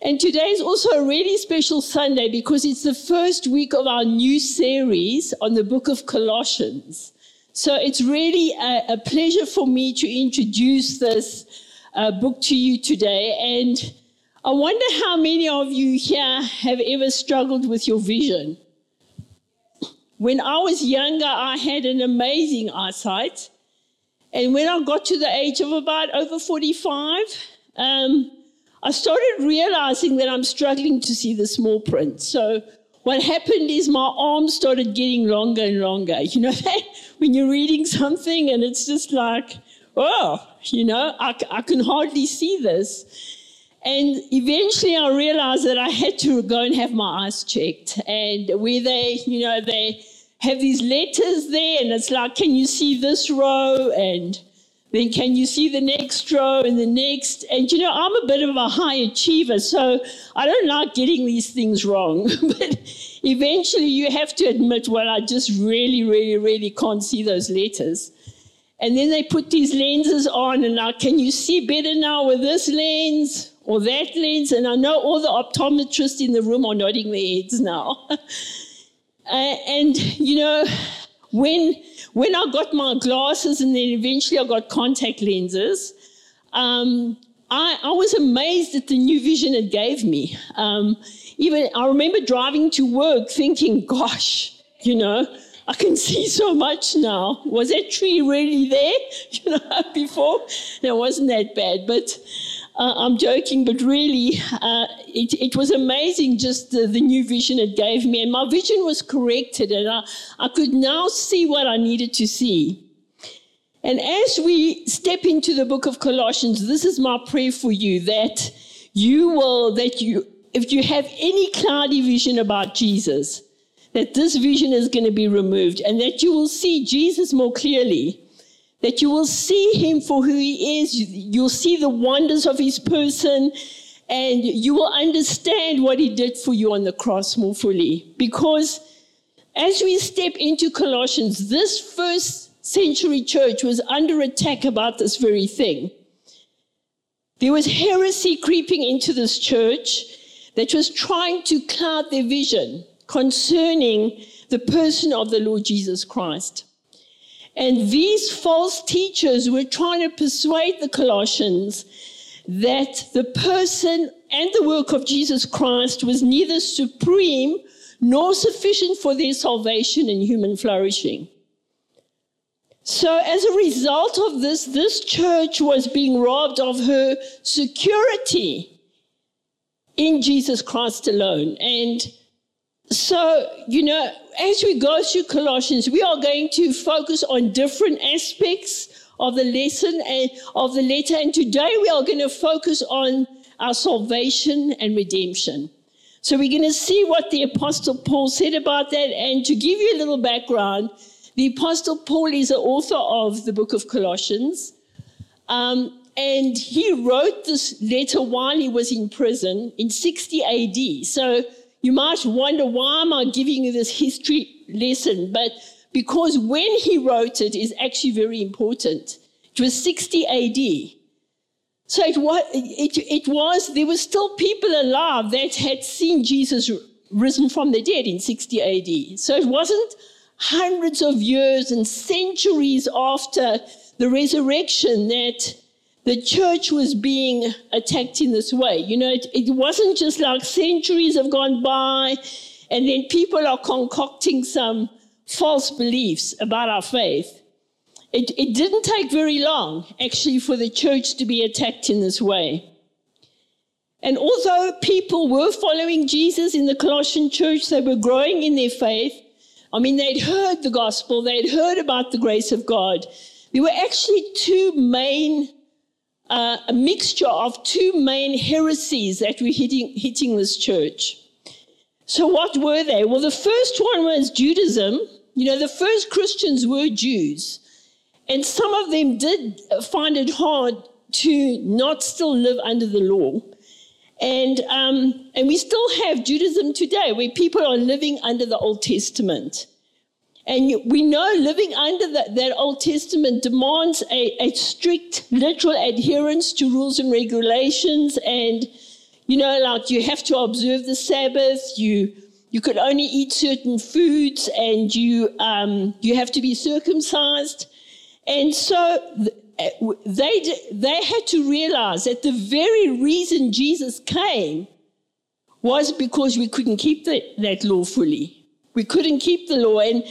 And today is also a really special Sunday because it's the first week of our new series on the book of Colossians. So it's really a, a pleasure for me to introduce this uh, book to you today. And I wonder how many of you here have ever struggled with your vision. When I was younger, I had an amazing eyesight. And when I got to the age of about over 45, um, I started realizing that I'm struggling to see the small print. So what happened is my arms started getting longer and longer. You know that when you're reading something and it's just like, oh, you know, I, I can hardly see this. And eventually I realized that I had to go and have my eyes checked. And where they, you know, they have these letters there and it's like, can you see this row? And then can you see the next row and the next? And you know, I'm a bit of a high achiever, so I don't like getting these things wrong. but eventually you have to admit, well, I just really, really, really can't see those letters. And then they put these lenses on, and now can you see better now with this lens or that lens? And I know all the optometrists in the room are nodding their heads now. uh, and you know, when when I got my glasses and then eventually I got contact lenses, um, I, I, was amazed at the new vision it gave me. Um, even I remember driving to work thinking, gosh, you know, I can see so much now. Was that tree really there? You know, before? It wasn't that bad. But uh, I'm joking, but really, uh, it, it, was amazing just the, the, new vision it gave me. And my vision was corrected, and I, I could now see what I needed to see. And as we step into the book of Colossians, this is my prayer for you that you will, that you, if you have any cloudy vision about Jesus, that this vision is going to be removed and that you will see Jesus more clearly that you will see him for who he is. You'll see the wonders of his person, and you will understand what he did for you on the cross more fully. Because as we step into Colossians, this first century church was under attack about this very thing. There was heresy creeping into this church that was trying to cloud their vision concerning the person of the Lord Jesus Christ. And these false teachers were trying to persuade the Colossians that the person and the work of Jesus Christ was neither supreme nor sufficient for their salvation and human flourishing. So, as a result of this, this church was being robbed of her security in Jesus Christ alone. And so, you know, as we go through Colossians, we are going to focus on different aspects of the lesson and of the letter. And today we are going to focus on our salvation and redemption. So we're going to see what the Apostle Paul said about that. And to give you a little background, the Apostle Paul is the author of the book of Colossians. Um, and he wrote this letter while he was in prison in 60 AD. So you might wonder why am I giving you this history lesson? But because when he wrote it is actually very important. It was 60 AD. So it was, it, it was, there were still people alive that had seen Jesus risen from the dead in 60 AD. So it wasn't hundreds of years and centuries after the resurrection that the church was being attacked in this way. You know, it, it wasn't just like centuries have gone by and then people are concocting some false beliefs about our faith. It, it didn't take very long, actually, for the church to be attacked in this way. And although people were following Jesus in the Colossian church, they were growing in their faith. I mean, they'd heard the gospel, they'd heard about the grace of God. There were actually two main uh, a mixture of two main heresies that were hitting, hitting this church. So, what were they? Well, the first one was Judaism. You know, the first Christians were Jews, and some of them did find it hard to not still live under the law. And, um, and we still have Judaism today where people are living under the Old Testament. And we know living under that, that Old Testament demands a, a, strict literal adherence to rules and regulations. And, you know, like you have to observe the Sabbath, you you could only eat certain foods, and you um, you have to be circumcised. And so they they had to realize that the very reason Jesus came was because we couldn't keep the, that law fully. We couldn't keep the law, and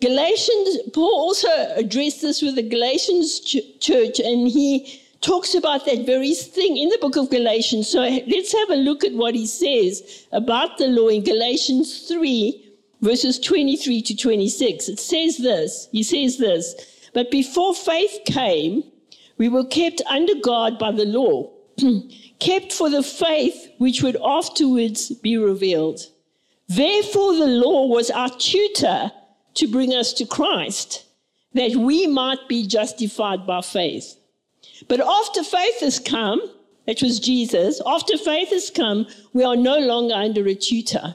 Galatians Paul also addressed this with the Galatians ch- church, and he talks about that very thing in the book of Galatians. So let's have a look at what he says about the law in Galatians 3, verses 23 to 26. It says this He says this, but before faith came, we were kept under God by the law, kept for the faith which would afterwards be revealed. Therefore, the law was our tutor to bring us to Christ, that we might be justified by faith. But after faith has come, that was Jesus, after faith has come, we are no longer under a tutor.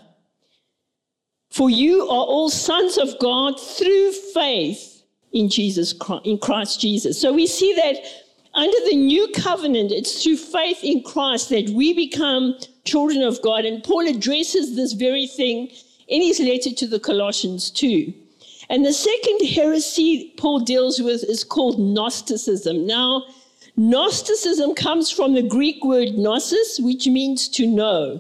For you are all sons of God through faith in Jesus in Christ Jesus. So we see that under the new covenant, it's through faith in Christ that we become children of God. And Paul addresses this very thing in his letter to the Colossians too. And the second heresy Paul deals with is called Gnosticism. Now, Gnosticism comes from the Greek word gnosis, which means to know.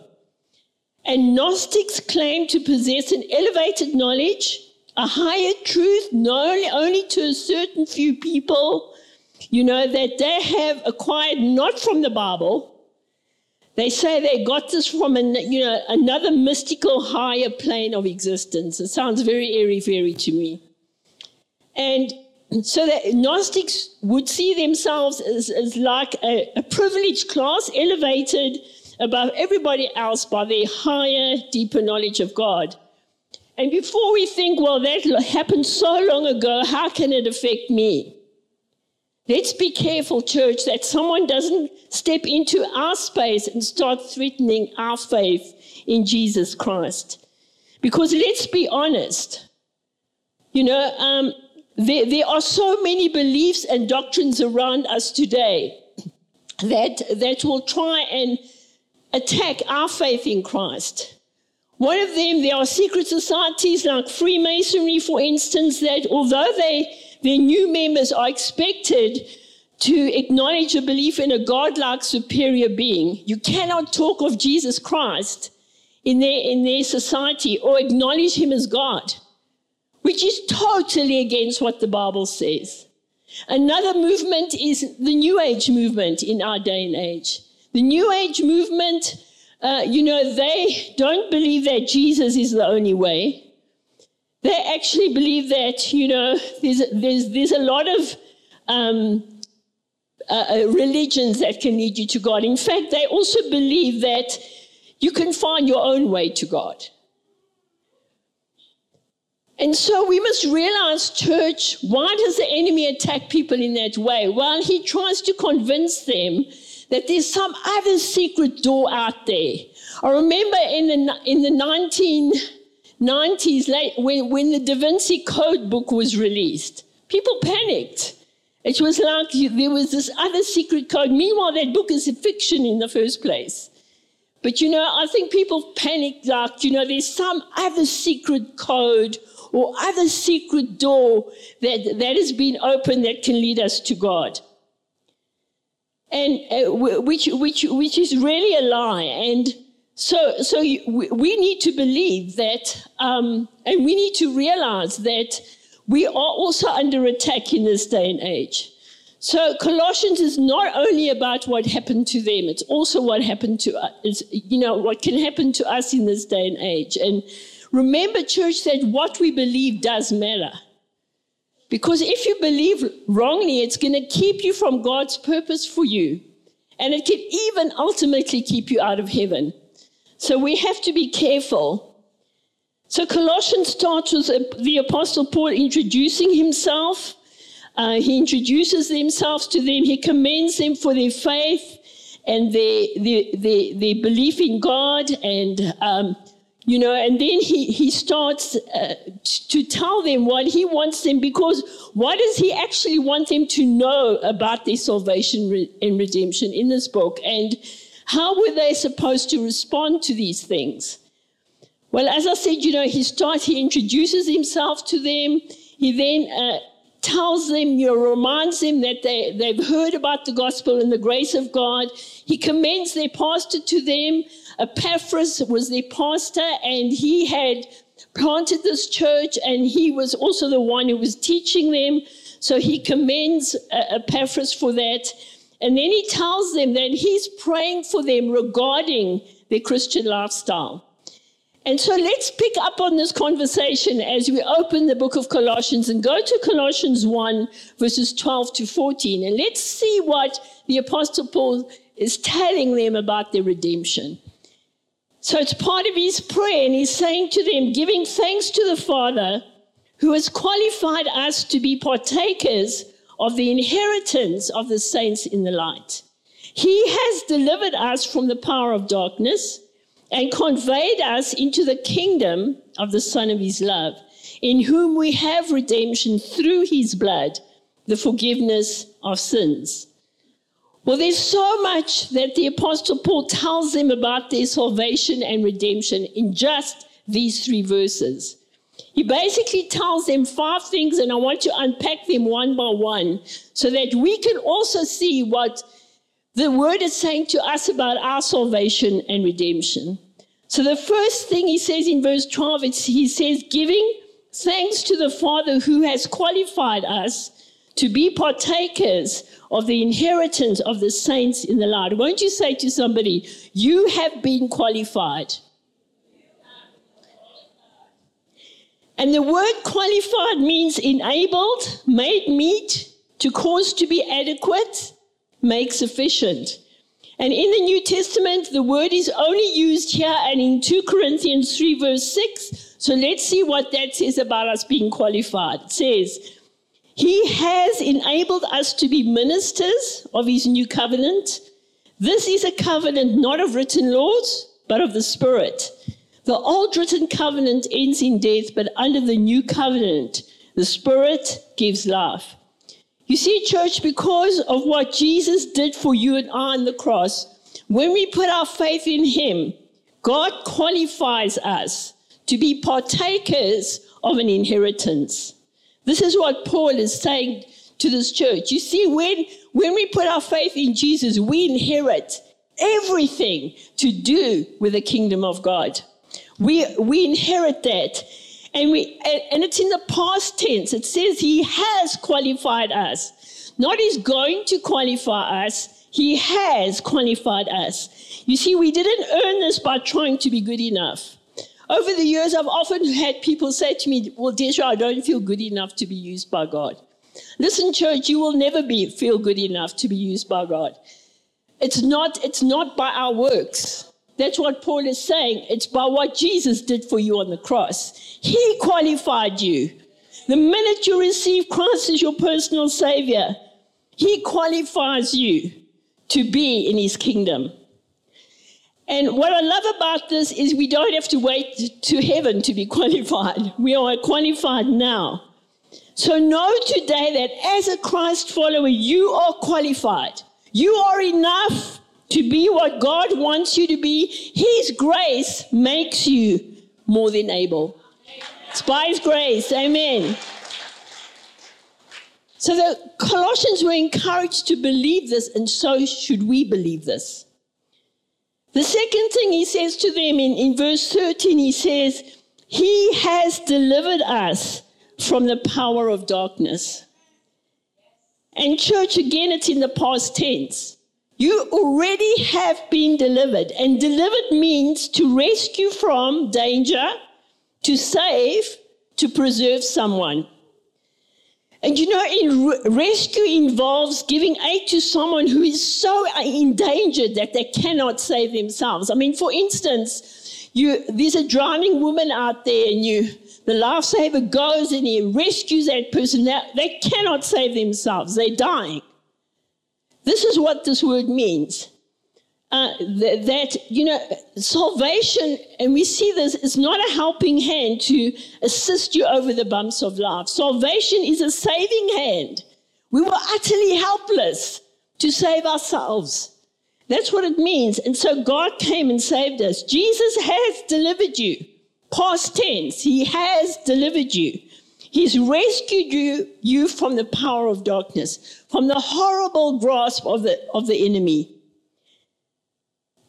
And Gnostics claim to possess an elevated knowledge, a higher truth known only to a certain few people, you know, that they have acquired not from the Bible. They say they got this from an, you know, another mystical higher plane of existence. It sounds very airy fairy to me. And so that Gnostics would see themselves as, as like a, a privileged class, elevated above everybody else by their higher, deeper knowledge of God. And before we think, well, that happened so long ago, how can it affect me? Let's be careful, church, that someone doesn't step into our space and start threatening our faith in Jesus Christ. Because let's be honest, you know, um, there, there are so many beliefs and doctrines around us today that, that will try and attack our faith in Christ. One of them, there are secret societies like Freemasonry, for instance, that although they, their new members are expected to acknowledge a belief in a godlike superior being, you cannot talk of Jesus Christ in their, in their society or acknowledge him as God which is totally against what the Bible says. Another movement is the New Age movement in our day and age. The New Age movement, uh, you know, they don't believe that Jesus is the only way. They actually believe that, you know, there's, there's, there's a lot of um, uh, uh religions that can lead you to God. In fact, they also believe that you can find your own way to God. And so we must realize, church, why does the enemy attack people in that way? Well, he tries to convince them that there's some other secret door out there. I remember in the, in the 1990s, late, when, when the Da Vinci Code book was released, people panicked. It was like there was this other secret code. Meanwhile, that book is a fiction in the first place. But you know, I think people panicked like, you know, there's some other secret code or other secret door that, that has been opened that can lead us to God. And uh, which, which, which is really a lie. And so, so we need to believe that, um, and we need to realize that we are also under attack in this day and age. So Colossians is not only about what happened to them, it's also what happened to us, you know, what can happen to us in this day and age. And Remember, church, that what we believe does matter. Because if you believe wrongly, it's going to keep you from God's purpose for you. And it can even ultimately keep you out of heaven. So we have to be careful. So Colossians starts with the Apostle Paul introducing himself. Uh, he introduces himself to them. He commends them for their faith and their, their, their, their belief in God and um, you know, and then he, he starts uh, to tell them what he wants them because what does he actually want them to know about their salvation and redemption in this book? And How were they supposed to respond to these things? Well, as I said, you know, he starts, he introduces himself to them. He then uh, tells them, you know, reminds them that they, they've heard about the gospel and the grace of God. He commends their pastor to them. Epaphras was their pastor, and he had planted this church, and he was also the one who was teaching them. So he commends uh, Epaphras for that. And then he tells them that he's praying for them regarding their Christian lifestyle. And so let's pick up on this conversation as we open the book of Colossians and go to Colossians 1, verses 12 to 14. And let's see what the Apostle Paul is telling them about their redemption. So it's part of his prayer, and he's saying to them, giving thanks to the Father who has qualified us to be partakers of the inheritance of the saints in the light. He has delivered us from the power of darkness and conveyed us into the kingdom of the Son of His love, in whom we have redemption through His blood, the forgiveness of sins. Well, there's so much that the Apostle Paul tells them about their salvation and redemption in just these three verses. He basically tells them five things, and I want to unpack them one by one so that we can also see what the word is saying to us about our salvation and redemption. So, the first thing he says in verse 12, he says, giving thanks to the Father who has qualified us to be partakers of the inheritance of the saints in the light. Won't you say to somebody, You have been qualified? And the word qualified means enabled, made meet, to cause to be adequate, make sufficient. And in the New Testament, the word is only used here and in 2 Corinthians 3, verse 6. So let's see what that says about us being qualified. It says, He has enabled us to be ministers of His new covenant. This is a covenant not of written laws, but of the Spirit. The old written covenant ends in death, but under the new covenant, the Spirit gives life. You see, church, because of what Jesus did for you and I on the cross, when we put our faith in Him, God qualifies us to be partakers of an inheritance. This is what Paul is saying to this church. You see, when, when we put our faith in Jesus, we inherit everything to do with the kingdom of God. We, we inherit that. And, we, and it's in the past tense. It says he has qualified us. Not he's going to qualify us, he has qualified us. You see, we didn't earn this by trying to be good enough. Over the years, I've often had people say to me, Well, Desray, I don't feel good enough to be used by God. Listen, church, you will never be, feel good enough to be used by God. It's not, it's not by our works. That's what Paul is saying. It's by what Jesus did for you on the cross. He qualified you. The minute you receive Christ as your personal Savior, He qualifies you to be in His kingdom. And what I love about this is we don't have to wait to heaven to be qualified. We are qualified now. So know today that as a Christ follower, you are qualified. You are enough to be what God wants you to be. His grace makes you more than able. It's by His grace. Amen. So the Colossians were encouraged to believe this, and so should we believe this. The second thing he says to them in, in verse 13, he says, He has delivered us from the power of darkness. And, church, again, it's in the past tense. You already have been delivered. And delivered means to rescue from danger, to save, to preserve someone. And you know, in rescue involves giving aid to someone who is so endangered that they cannot save themselves. I mean, for instance, you, there's a drowning woman out there, and you, the lifesaver goes and he rescues that person. They, they cannot save themselves; they're dying. This is what this word means. Uh, that, that, you know, salvation, and we see this, is not a helping hand to assist you over the bumps of life. Salvation is a saving hand. We were utterly helpless to save ourselves. That's what it means. And so God came and saved us. Jesus has delivered you. Past tense, He has delivered you. He's rescued you, you from the power of darkness, from the horrible grasp of the, of the enemy.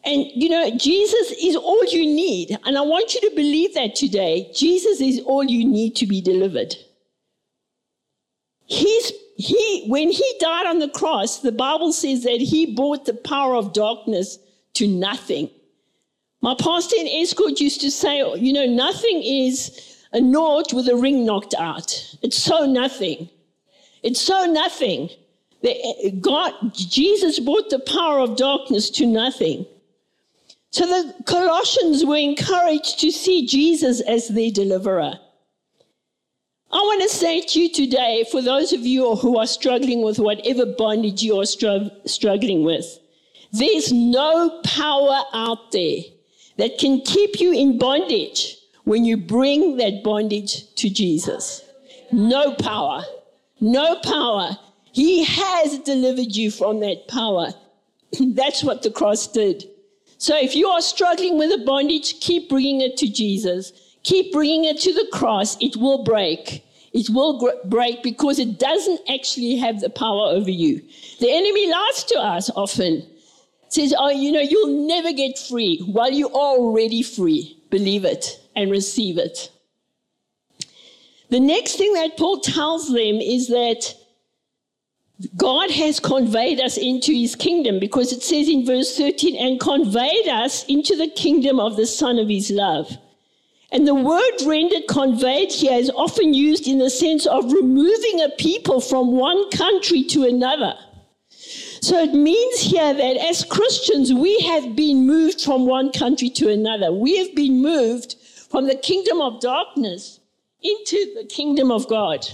And you know, Jesus is all you need. And I want you to believe that today. Jesus is all you need to be delivered. He's, he, when he died on the cross, the Bible says that he brought the power of darkness to nothing. My pastor in Estcourt used to say, you know, nothing is a nought with a ring knocked out. It's so nothing. It's so nothing. God, Jesus brought the power of darkness to nothing. So the Colossians were encouraged to see Jesus as their deliverer. I want to say to you today, for those of you who are struggling with whatever bondage you are struggling with, there's no power out there that can keep you in bondage when you bring that bondage to Jesus. No power. No power. He has delivered you from that power. That's what the cross did. So if you are struggling with a bondage, keep bringing it to Jesus. Keep bringing it to the cross. It will break. It will gr- break because it doesn't actually have the power over you. The enemy lies to us often. Says, oh, you know, you'll never get free. While you are already free, believe it and receive it. The next thing that Paul tells them is that God has conveyed us into his kingdom because it says in verse 13, and conveyed us into the kingdom of the Son of his love. And the word rendered conveyed here is often used in the sense of removing a people from one country to another. So it means here that as Christians, we have been moved from one country to another. We have been moved from the kingdom of darkness into the kingdom of God.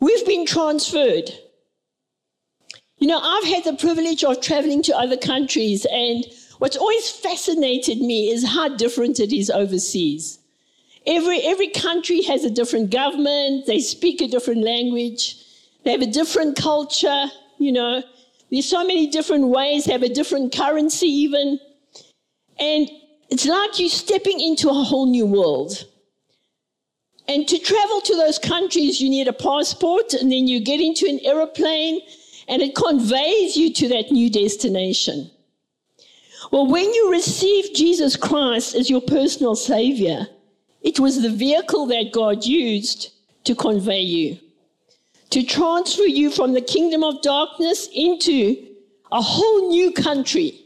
We've been transferred. You know, I've had the privilege of traveling to other countries, and what's always fascinated me is how different it is overseas. Every, every country has a different government, they speak a different language, they have a different culture, you know. There's so many different ways, they have a different currency, even. And it's like you're stepping into a whole new world. And to travel to those countries, you need a passport, and then you get into an aeroplane, and it conveys you to that new destination. Well, when you receive Jesus Christ as your personal Savior, it was the vehicle that God used to convey you, to transfer you from the kingdom of darkness into a whole new country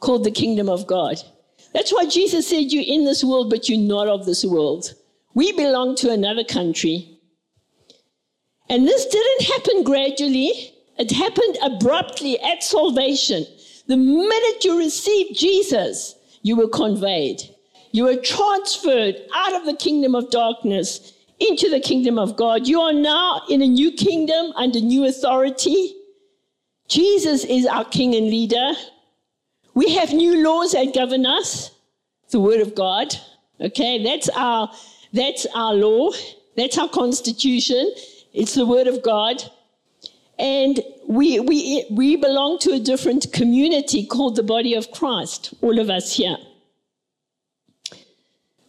called the kingdom of God. That's why Jesus said, You're in this world, but you're not of this world. We belong to another country. And this didn't happen gradually. It happened abruptly at salvation. The minute you received Jesus, you were conveyed. You were transferred out of the kingdom of darkness into the kingdom of God. You are now in a new kingdom under new authority. Jesus is our king and leader. We have new laws that govern us. The word of God. Okay, that's our that's our law. That's our constitution. It's the word of God. And we, we, we belong to a different community called the body of Christ, all of us here.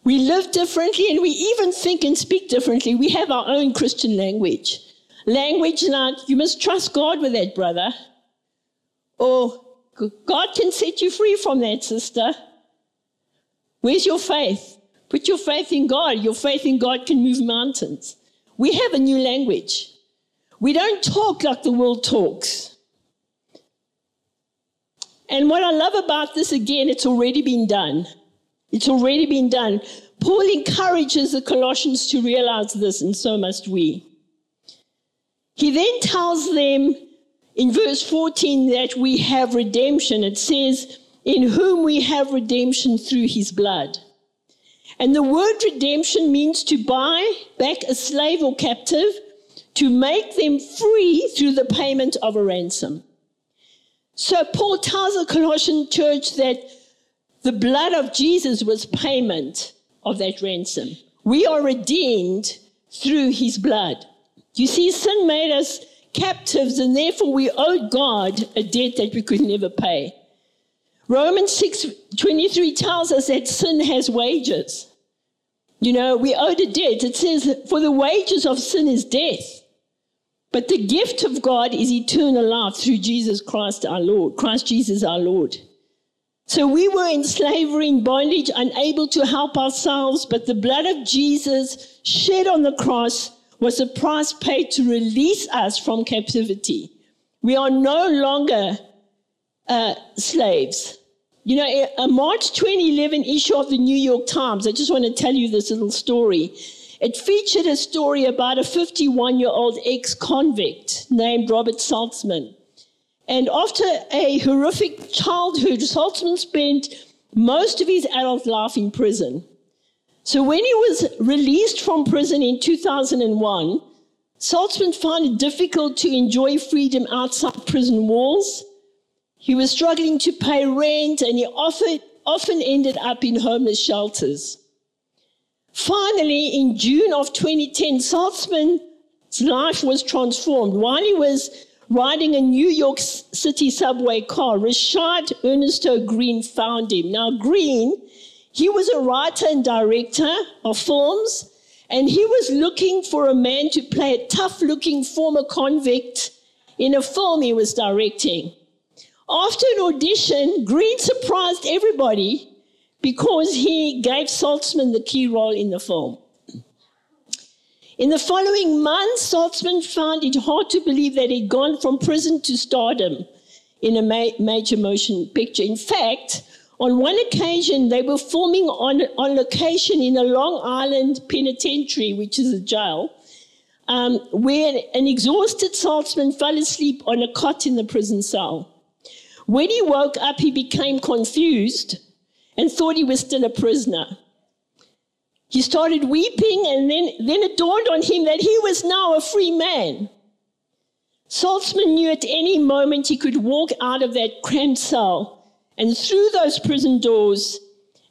We live differently and we even think and speak differently. We have our own Christian language. Language like, you must trust God with that, brother. Or, God can set you free from that, sister. Where's your faith? Put your faith in God. Your faith in God can move mountains. We have a new language. We don't talk like the world talks. And what I love about this again, it's already been done. It's already been done. Paul encourages the Colossians to realize this, and so must we. He then tells them in verse 14 that we have redemption. It says, In whom we have redemption through his blood. And the word redemption means to buy back a slave or captive to make them free through the payment of a ransom. So Paul tells the Colossian church that the blood of Jesus was payment of that ransom. We are redeemed through his blood. You see, sin made us captives, and therefore we owed God a debt that we could never pay. Romans 6 23 tells us that sin has wages. You know, we owed a debt. It says, For the wages of sin is death. But the gift of God is eternal life through Jesus Christ our Lord, Christ Jesus our Lord. So we were in slavery, in bondage, unable to help ourselves, but the blood of Jesus shed on the cross was the price paid to release us from captivity. We are no longer uh, slaves. You know, a March 2011 issue of the New York Times, I just want to tell you this little story. It featured a story about a 51 year old ex convict named Robert Saltzman. And after a horrific childhood, Saltzman spent most of his adult life in prison. So when he was released from prison in 2001, Saltzman found it difficult to enjoy freedom outside prison walls. He was struggling to pay rent and he often, often ended up in homeless shelters. Finally, in June of 2010, Saltzman's life was transformed. While he was riding a New York City subway car, Rashad Ernesto Green found him. Now, Green, he was a writer and director of films, and he was looking for a man to play a tough looking former convict in a film he was directing. After an audition, Green surprised everybody because he gave Saltzman the key role in the film. In the following months, Saltzman found it hard to believe that he'd gone from prison to stardom in a ma- major motion picture. In fact, on one occasion, they were filming on, on location in a Long Island penitentiary, which is a jail, um, where an exhausted Saltzman fell asleep on a cot in the prison cell. When he woke up, he became confused and thought he was still a prisoner. He started weeping, and then, then it dawned on him that he was now a free man. Saltzman knew at any moment he could walk out of that cramped cell and through those prison doors,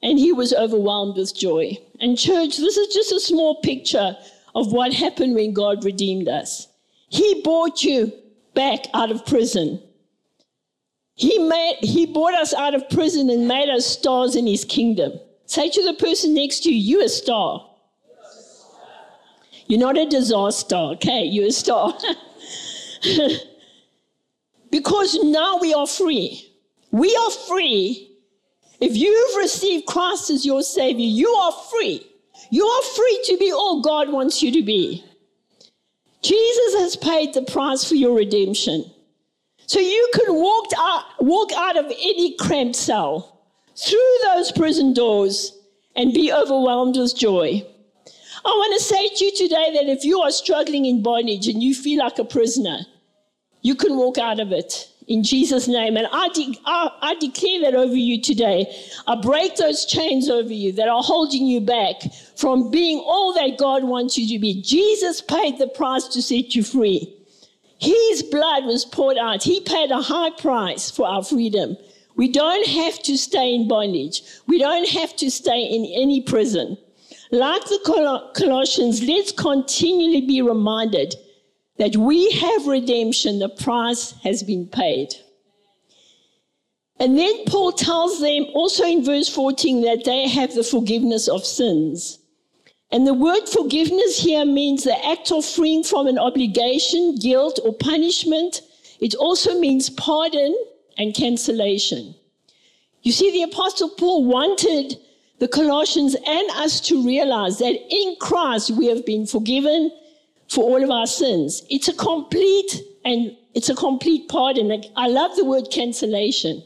and he was overwhelmed with joy. And, church, this is just a small picture of what happened when God redeemed us. He bought you back out of prison. He, made, he brought us out of prison and made us stars in his kingdom. Say to the person next to you, you're a star. You're not a disaster, okay? You're a star. because now we are free. We are free. If you've received Christ as your Savior, you are free. You are free to be all God wants you to be. Jesus has paid the price for your redemption. So you can walk out, walk out of any cramped cell through those prison doors and be overwhelmed with joy. I want to say to you today that if you are struggling in bondage and you feel like a prisoner, you can walk out of it in Jesus' name. And I, de- I, I, declare that over you today. I break those chains over you that are holding you back from being all that God wants you to be. Jesus paid the price to set you free. His blood was poured out. He paid a high price for our freedom. We don't have to stay in bondage. We don't have to stay in any prison. Like the Colossians, let's continually be reminded that we have redemption, the price has been paid. And then Paul tells them also in verse 14 that they have the forgiveness of sins. And the word forgiveness here means the act of freeing from an obligation, guilt, or punishment. It also means pardon and cancellation. You see, the Apostle Paul wanted the Colossians and us to realize that in Christ we have been forgiven for all of our sins. It's a complete and it's a complete pardon. I love the word cancellation.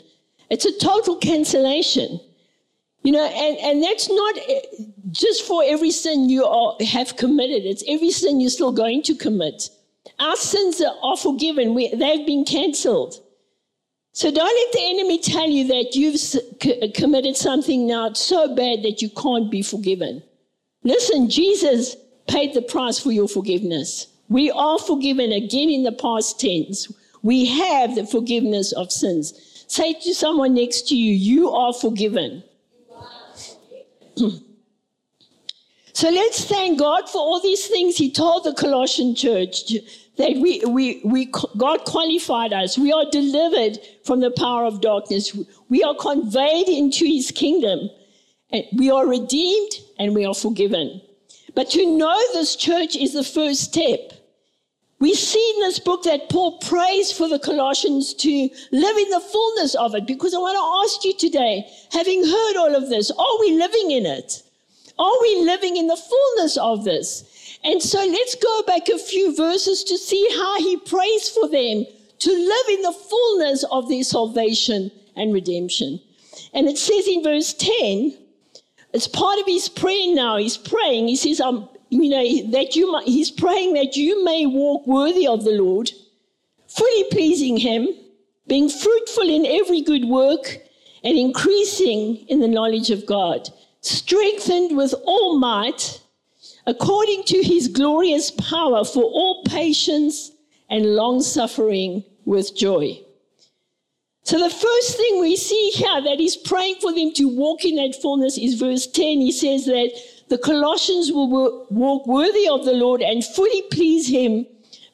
It's a total cancellation. You know, and, and that's not eh, just for every sin you are, have committed. It's every sin you're still going to commit. Our sins are forgiven. We, they've been cancelled. So don't let the enemy tell you that you've committed something now so bad that you can't be forgiven. Listen, Jesus paid the price for your forgiveness. We are forgiven again in the past tense. We have the forgiveness of sins. Say to someone next to you, you are forgiven. so let's thank God for all these things He told the Colossian church that we, we, we, God qualified us. We are delivered from the power of darkness. We are conveyed into his kingdom. We are redeemed and we are forgiven. But to know this church is the first step. We see in this book that Paul prays for the Colossians to live in the fullness of it because I want to ask you today, having heard all of this, are we living in it? Are we living in the fullness of this? And so let's go back a few verses to see how he prays for them to live in the fullness of their salvation and redemption. And it says in verse 10, it's part of his prayer now. He's praying. He says, um, you know, that you might, he's praying that you may walk worthy of the Lord, fully pleasing him, being fruitful in every good work, and increasing in the knowledge of God, strengthened with all might according to his glorious power for all patience and long suffering with joy. So, the first thing we see here that he's praying for them to walk in that fullness is verse 10. He says that the Colossians will walk worthy of the Lord and fully please him,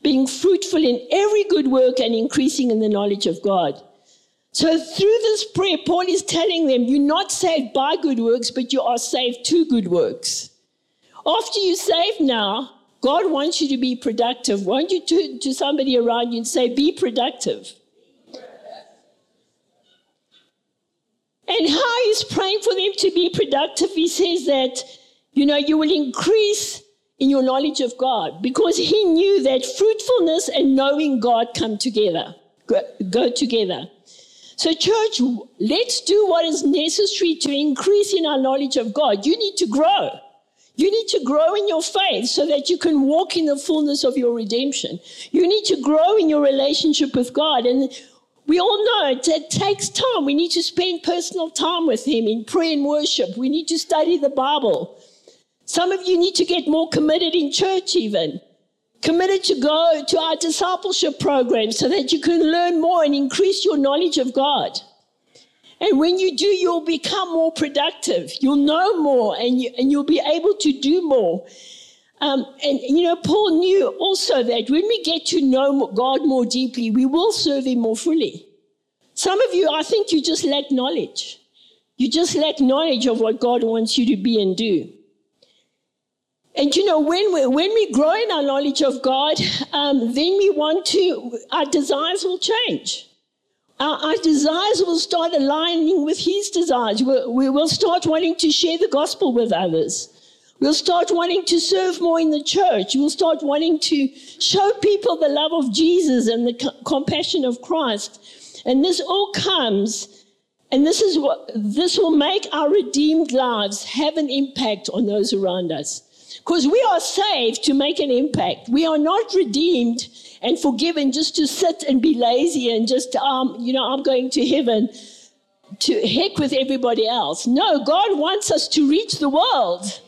being fruitful in every good work and increasing in the knowledge of God. So, through this prayer, Paul is telling them, You're not saved by good works, but you are saved to good works. After you're saved now, God wants you to be productive. Won't you turn to somebody around you and say, Be productive? And how he's praying for them to be productive, he says that, you know, you will increase in your knowledge of God because he knew that fruitfulness and knowing God come together, go, together. So, church, let's do what is necessary to increase in our knowledge of God. You need to grow. You need to grow in your faith so that you can walk in the fullness of your redemption. You need to grow in your relationship with God. And we all know it, it, takes time. We need to spend personal time with Him in prayer and worship. We need to study the Bible. Some of you need to get more committed in church, even. Committed to go to our discipleship program so that you can learn more and increase your knowledge of God. And when you do, you'll become more productive. You'll know more and, you, and you'll be able to do more. Um, and, you know, Paul knew also that when we get to know God more deeply, we will serve Him more fully. Some of you, I think you just lack knowledge. You just lack knowledge of what God wants you to be and do. And you know, when we, when we grow in our knowledge of God, um, then we want to, our desires will change our, our, desires will start aligning with His desires. We'll, we will start wanting to share the gospel with others. We'll start wanting to serve more in the church. We'll start wanting to show people the love of Jesus and the compassion of Christ. And this all comes, and this is what this will make our redeemed lives have an impact on those around us. Because we are saved to make an impact. We are not redeemed and forgiven just to sit and be lazy and just, um, you know, I'm going to heaven to heck with everybody else. No, God wants us to reach the world.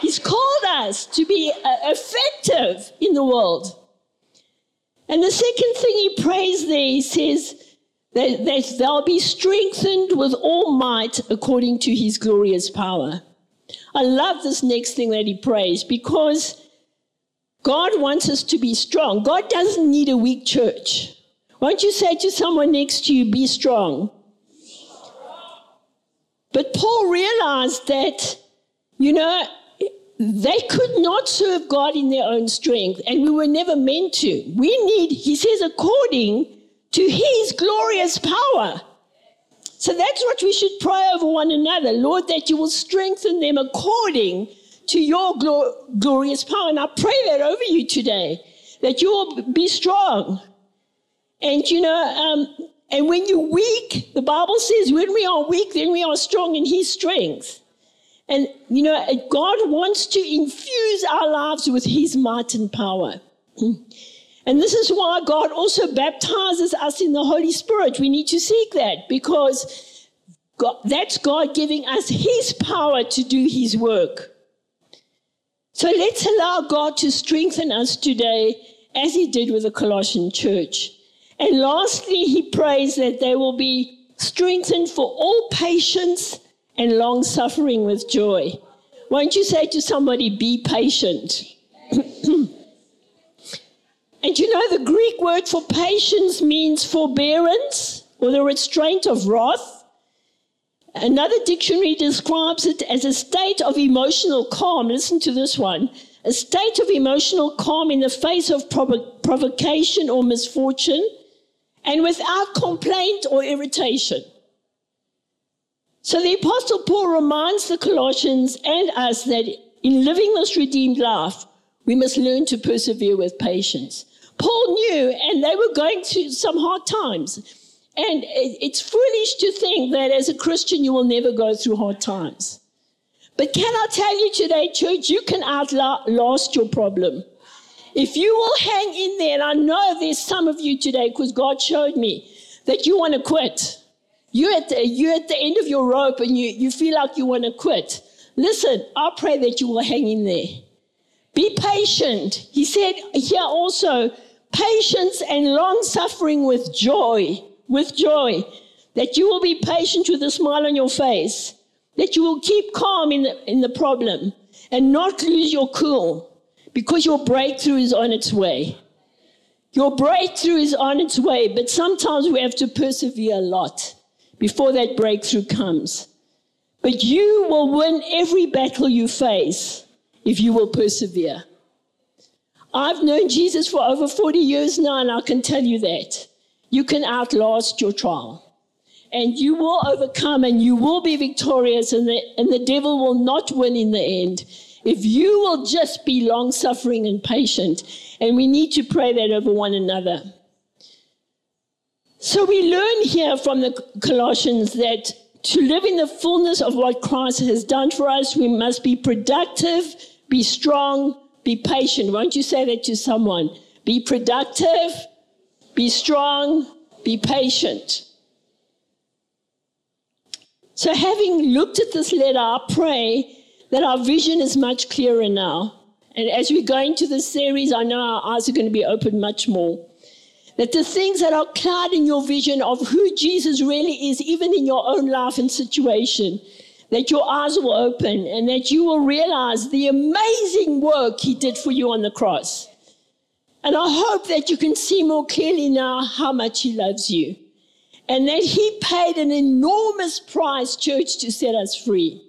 He's called us to be uh, effective in the world. And the second thing he prays there, he says that, that they'll be strengthened with all might according to his glorious power. I love this next thing that he prays because God wants us to be strong. God doesn't need a weak church. Won't you say to someone next to you, be strong? But Paul realized that, you know, they could not serve God in their own strength, and we were never meant to. We need, he says, according to his glorious power. So that's what we should pray over one another. Lord, that you will strengthen them according to your glorious power. And I pray that over you today, that you will be strong. And you know, um, and when you're weak, the Bible says, when we are weak, then we are strong in His strength. And you know, God wants to infuse our lives with His might and power. And this is why God also baptizes us in the Holy Spirit. We need to seek that because God, that's God giving us His power to do His work. So let's allow God to strengthen us today as he did with the Colossian church. And lastly, he prays that they will be strengthened for all patience and long suffering with joy. Won't you say to somebody, be patient? and you know, the Greek word for patience means forbearance or the restraint of wrath. Another dictionary describes it as a state of emotional calm. Listen to this one a state of emotional calm in the face of provo- provocation or misfortune and without complaint or irritation. So the Apostle Paul reminds the Colossians and us that in living this redeemed life, we must learn to persevere with patience. Paul knew, and they were going through some hard times. And it's foolish to think that as a Christian you will never go through hard times. But can I tell you today, church, you can outlast your problem. If you will hang in there, and I know there's some of you today because God showed me that you want to quit. You're at, the, you're at the end of your rope and you, you feel like you want to quit. Listen, I pray that you will hang in there. Be patient. He said here also, patience and long suffering with joy, with joy, that you will be patient with a smile on your face, that you will keep calm in the, in the problem and not lose your cool because your breakthrough is on its way. Your breakthrough is on its way, but sometimes we have to persevere a lot before that breakthrough comes. But you will win every battle you face if you will persevere. I've known Jesus for over 40 years now, and I can tell you that. You can outlast your trial. And you will overcome and you will be victorious, and the, and the devil will not win in the end. If you will just be long suffering and patient, and we need to pray that over one another. So we learn here from the Colossians that to live in the fullness of what Christ has done for us, we must be productive, be strong, be patient. Won't you say that to someone? Be productive, be strong, be patient. So, having looked at this letter, I pray that our vision is much clearer now. And as we go into this series, I know our eyes are going to be opened much more. That the things that are clouding your vision of who Jesus really is, even in your own life and situation, that your eyes will open and that you will realize the amazing work he did for you on the cross. And I hope that you can see more clearly now how much he loves you and that he paid an enormous price, church, to set us free.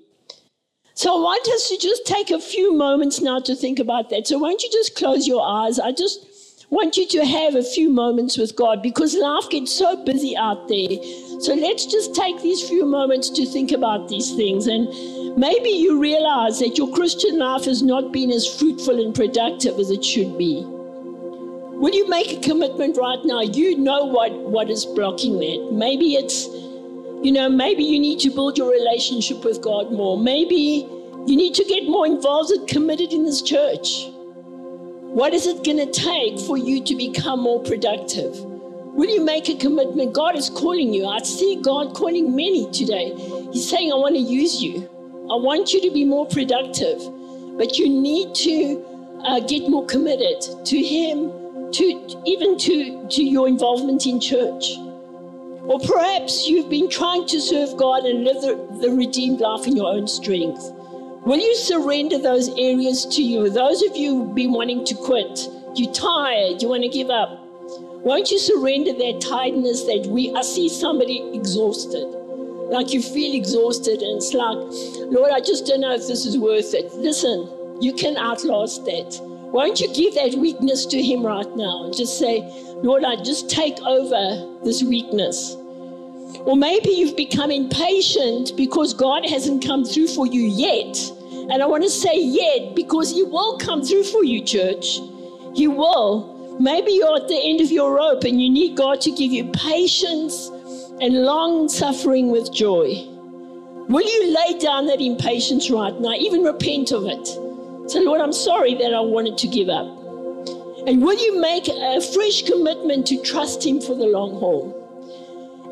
So I want us to just take a few moments now to think about that. So won't you just close your eyes? I just want you to have a few moments with God because life gets so busy out there. So let's just take these few moments to think about these things. And maybe you realize that your Christian life has not been as fruitful and productive as it should be. Will you make a commitment right now? You know what, what is blocking that. Maybe it's, you know, maybe you need to build your relationship with God more. Maybe you need to get more involved and committed in this church. What is it going to take for you to become more productive? Will you make a commitment? God is calling you. I see God calling many today. He's saying, I want to use you. I want you to be more productive. But you need to uh, get more committed to Him, to even to, to your involvement in church. Or perhaps you've been trying to serve God and live the, the redeemed life in your own strength. Will you surrender those areas to you? Those of you who've been wanting to quit, you're tired, you want to give up. Won't you surrender that tiredness that we I see somebody exhausted. Like you feel exhausted and it's like, Lord, I just don't know if this is worth it. Listen, you can outlast that. Won't you give that weakness to him right now and just say, Lord, I just take over this weakness. Or maybe you've become impatient because God hasn't come through for you yet. And I want to say yet because He will come through for you, church. He will. Maybe you're at the end of your rope and you need God to give you patience and long suffering with joy. Will you lay down that impatience right now, even repent of it? Say, Lord, I'm sorry that I wanted to give up. And will you make a fresh commitment to trust Him for the long haul?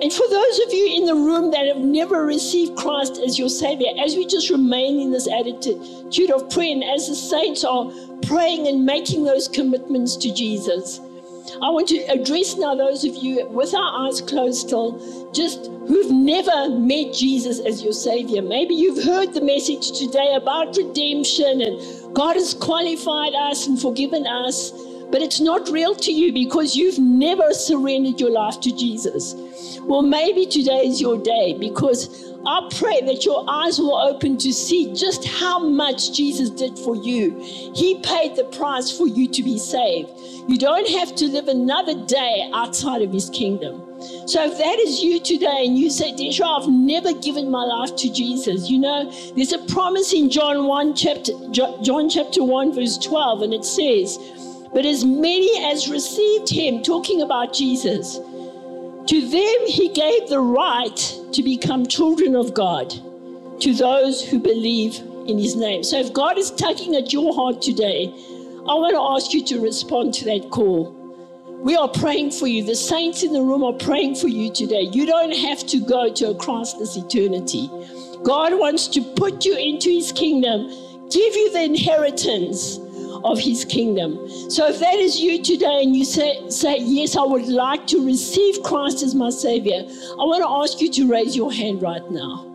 And for those of you in the room that have never received Christ as your Savior, as we just remain in this attitude of prayer, and as the saints are praying and making those commitments to Jesus, I want to address now those of you with our eyes closed still, just who've never met Jesus as your Savior. Maybe you've heard the message today about redemption and God has qualified us and forgiven us but it's not real to you because you've never surrendered your life to Jesus. Well, maybe today is your day because I pray that your eyes will open to see just how much Jesus did for you. He paid the price for you to be saved. You don't have to live another day outside of his kingdom. So if that is you today and you say, Desray, I've never given my life to Jesus, you know, there's a promise in John 1 chapter John chapter 1, verse 12, and it says, But as many as received him, talking about Jesus, to them he gave the right to become children of God, to those who believe in his name. So if God is tugging at your heart today, I want to ask you to respond to that call. We are praying for you. The saints in the room are praying for you today. You don't have to go to a Christless eternity. God wants to put you into his kingdom, give you the inheritance of his kingdom. So if that is you today and you say, say, Yes, I would like to receive Christ as my Savior, I want to ask you to raise your hand right now.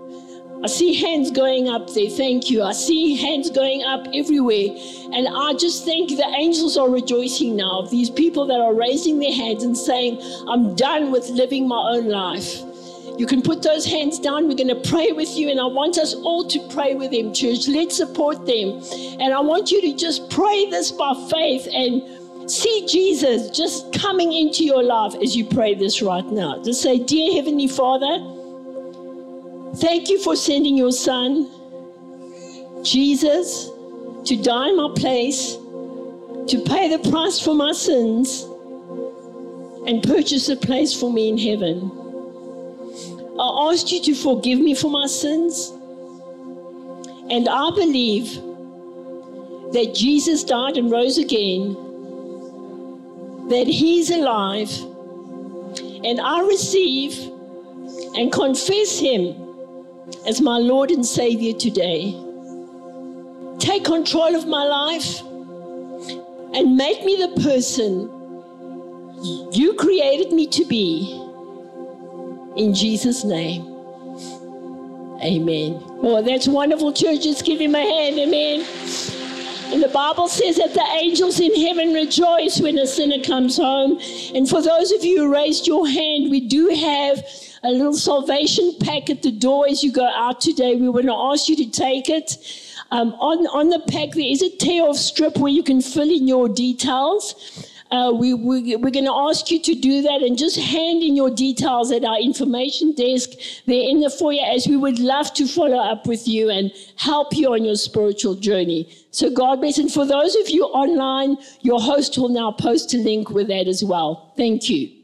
I see hands going up there. Thank you. I see hands going up everywhere. And I just think the angels are rejoicing now of these people that are raising their hands and saying, I'm done with living my own life. You can put those hands down. We're going to pray with you, and I want us all to pray with them, church. Let's support them. And I want you to just pray this by faith and see Jesus just coming into your life as you pray this right now. Just say, Dear Heavenly Father, thank you for sending your Son, Jesus, to die in my place, to pay the price for my sins, and purchase a place for me in heaven. I asked you to forgive me for my sins. And I believe that Jesus died and rose again, that He's alive, and I receive and confess Him as my Lord and Savior today. Take control of my life and make me the person you created me to be in Jesus' name. Amen. Oh, that's wonderful, church. Just give him a hand. Amen. And the Bible says that the angels in heaven rejoice when a sinner comes home. And for those of you who raised your hand, we do have a little salvation pack at the door as you go out today. We want to ask you to take it. Um, on, on the pack, there is a tear off strip where you can fill in your details. Uh, we, we, we're going to ask you to do that and just hand in your details at our information desk there in the foyer as we would love to follow up with you and help you on your spiritual journey. So God bless. And for those of you online, your host will now post a link with that as well. Thank you.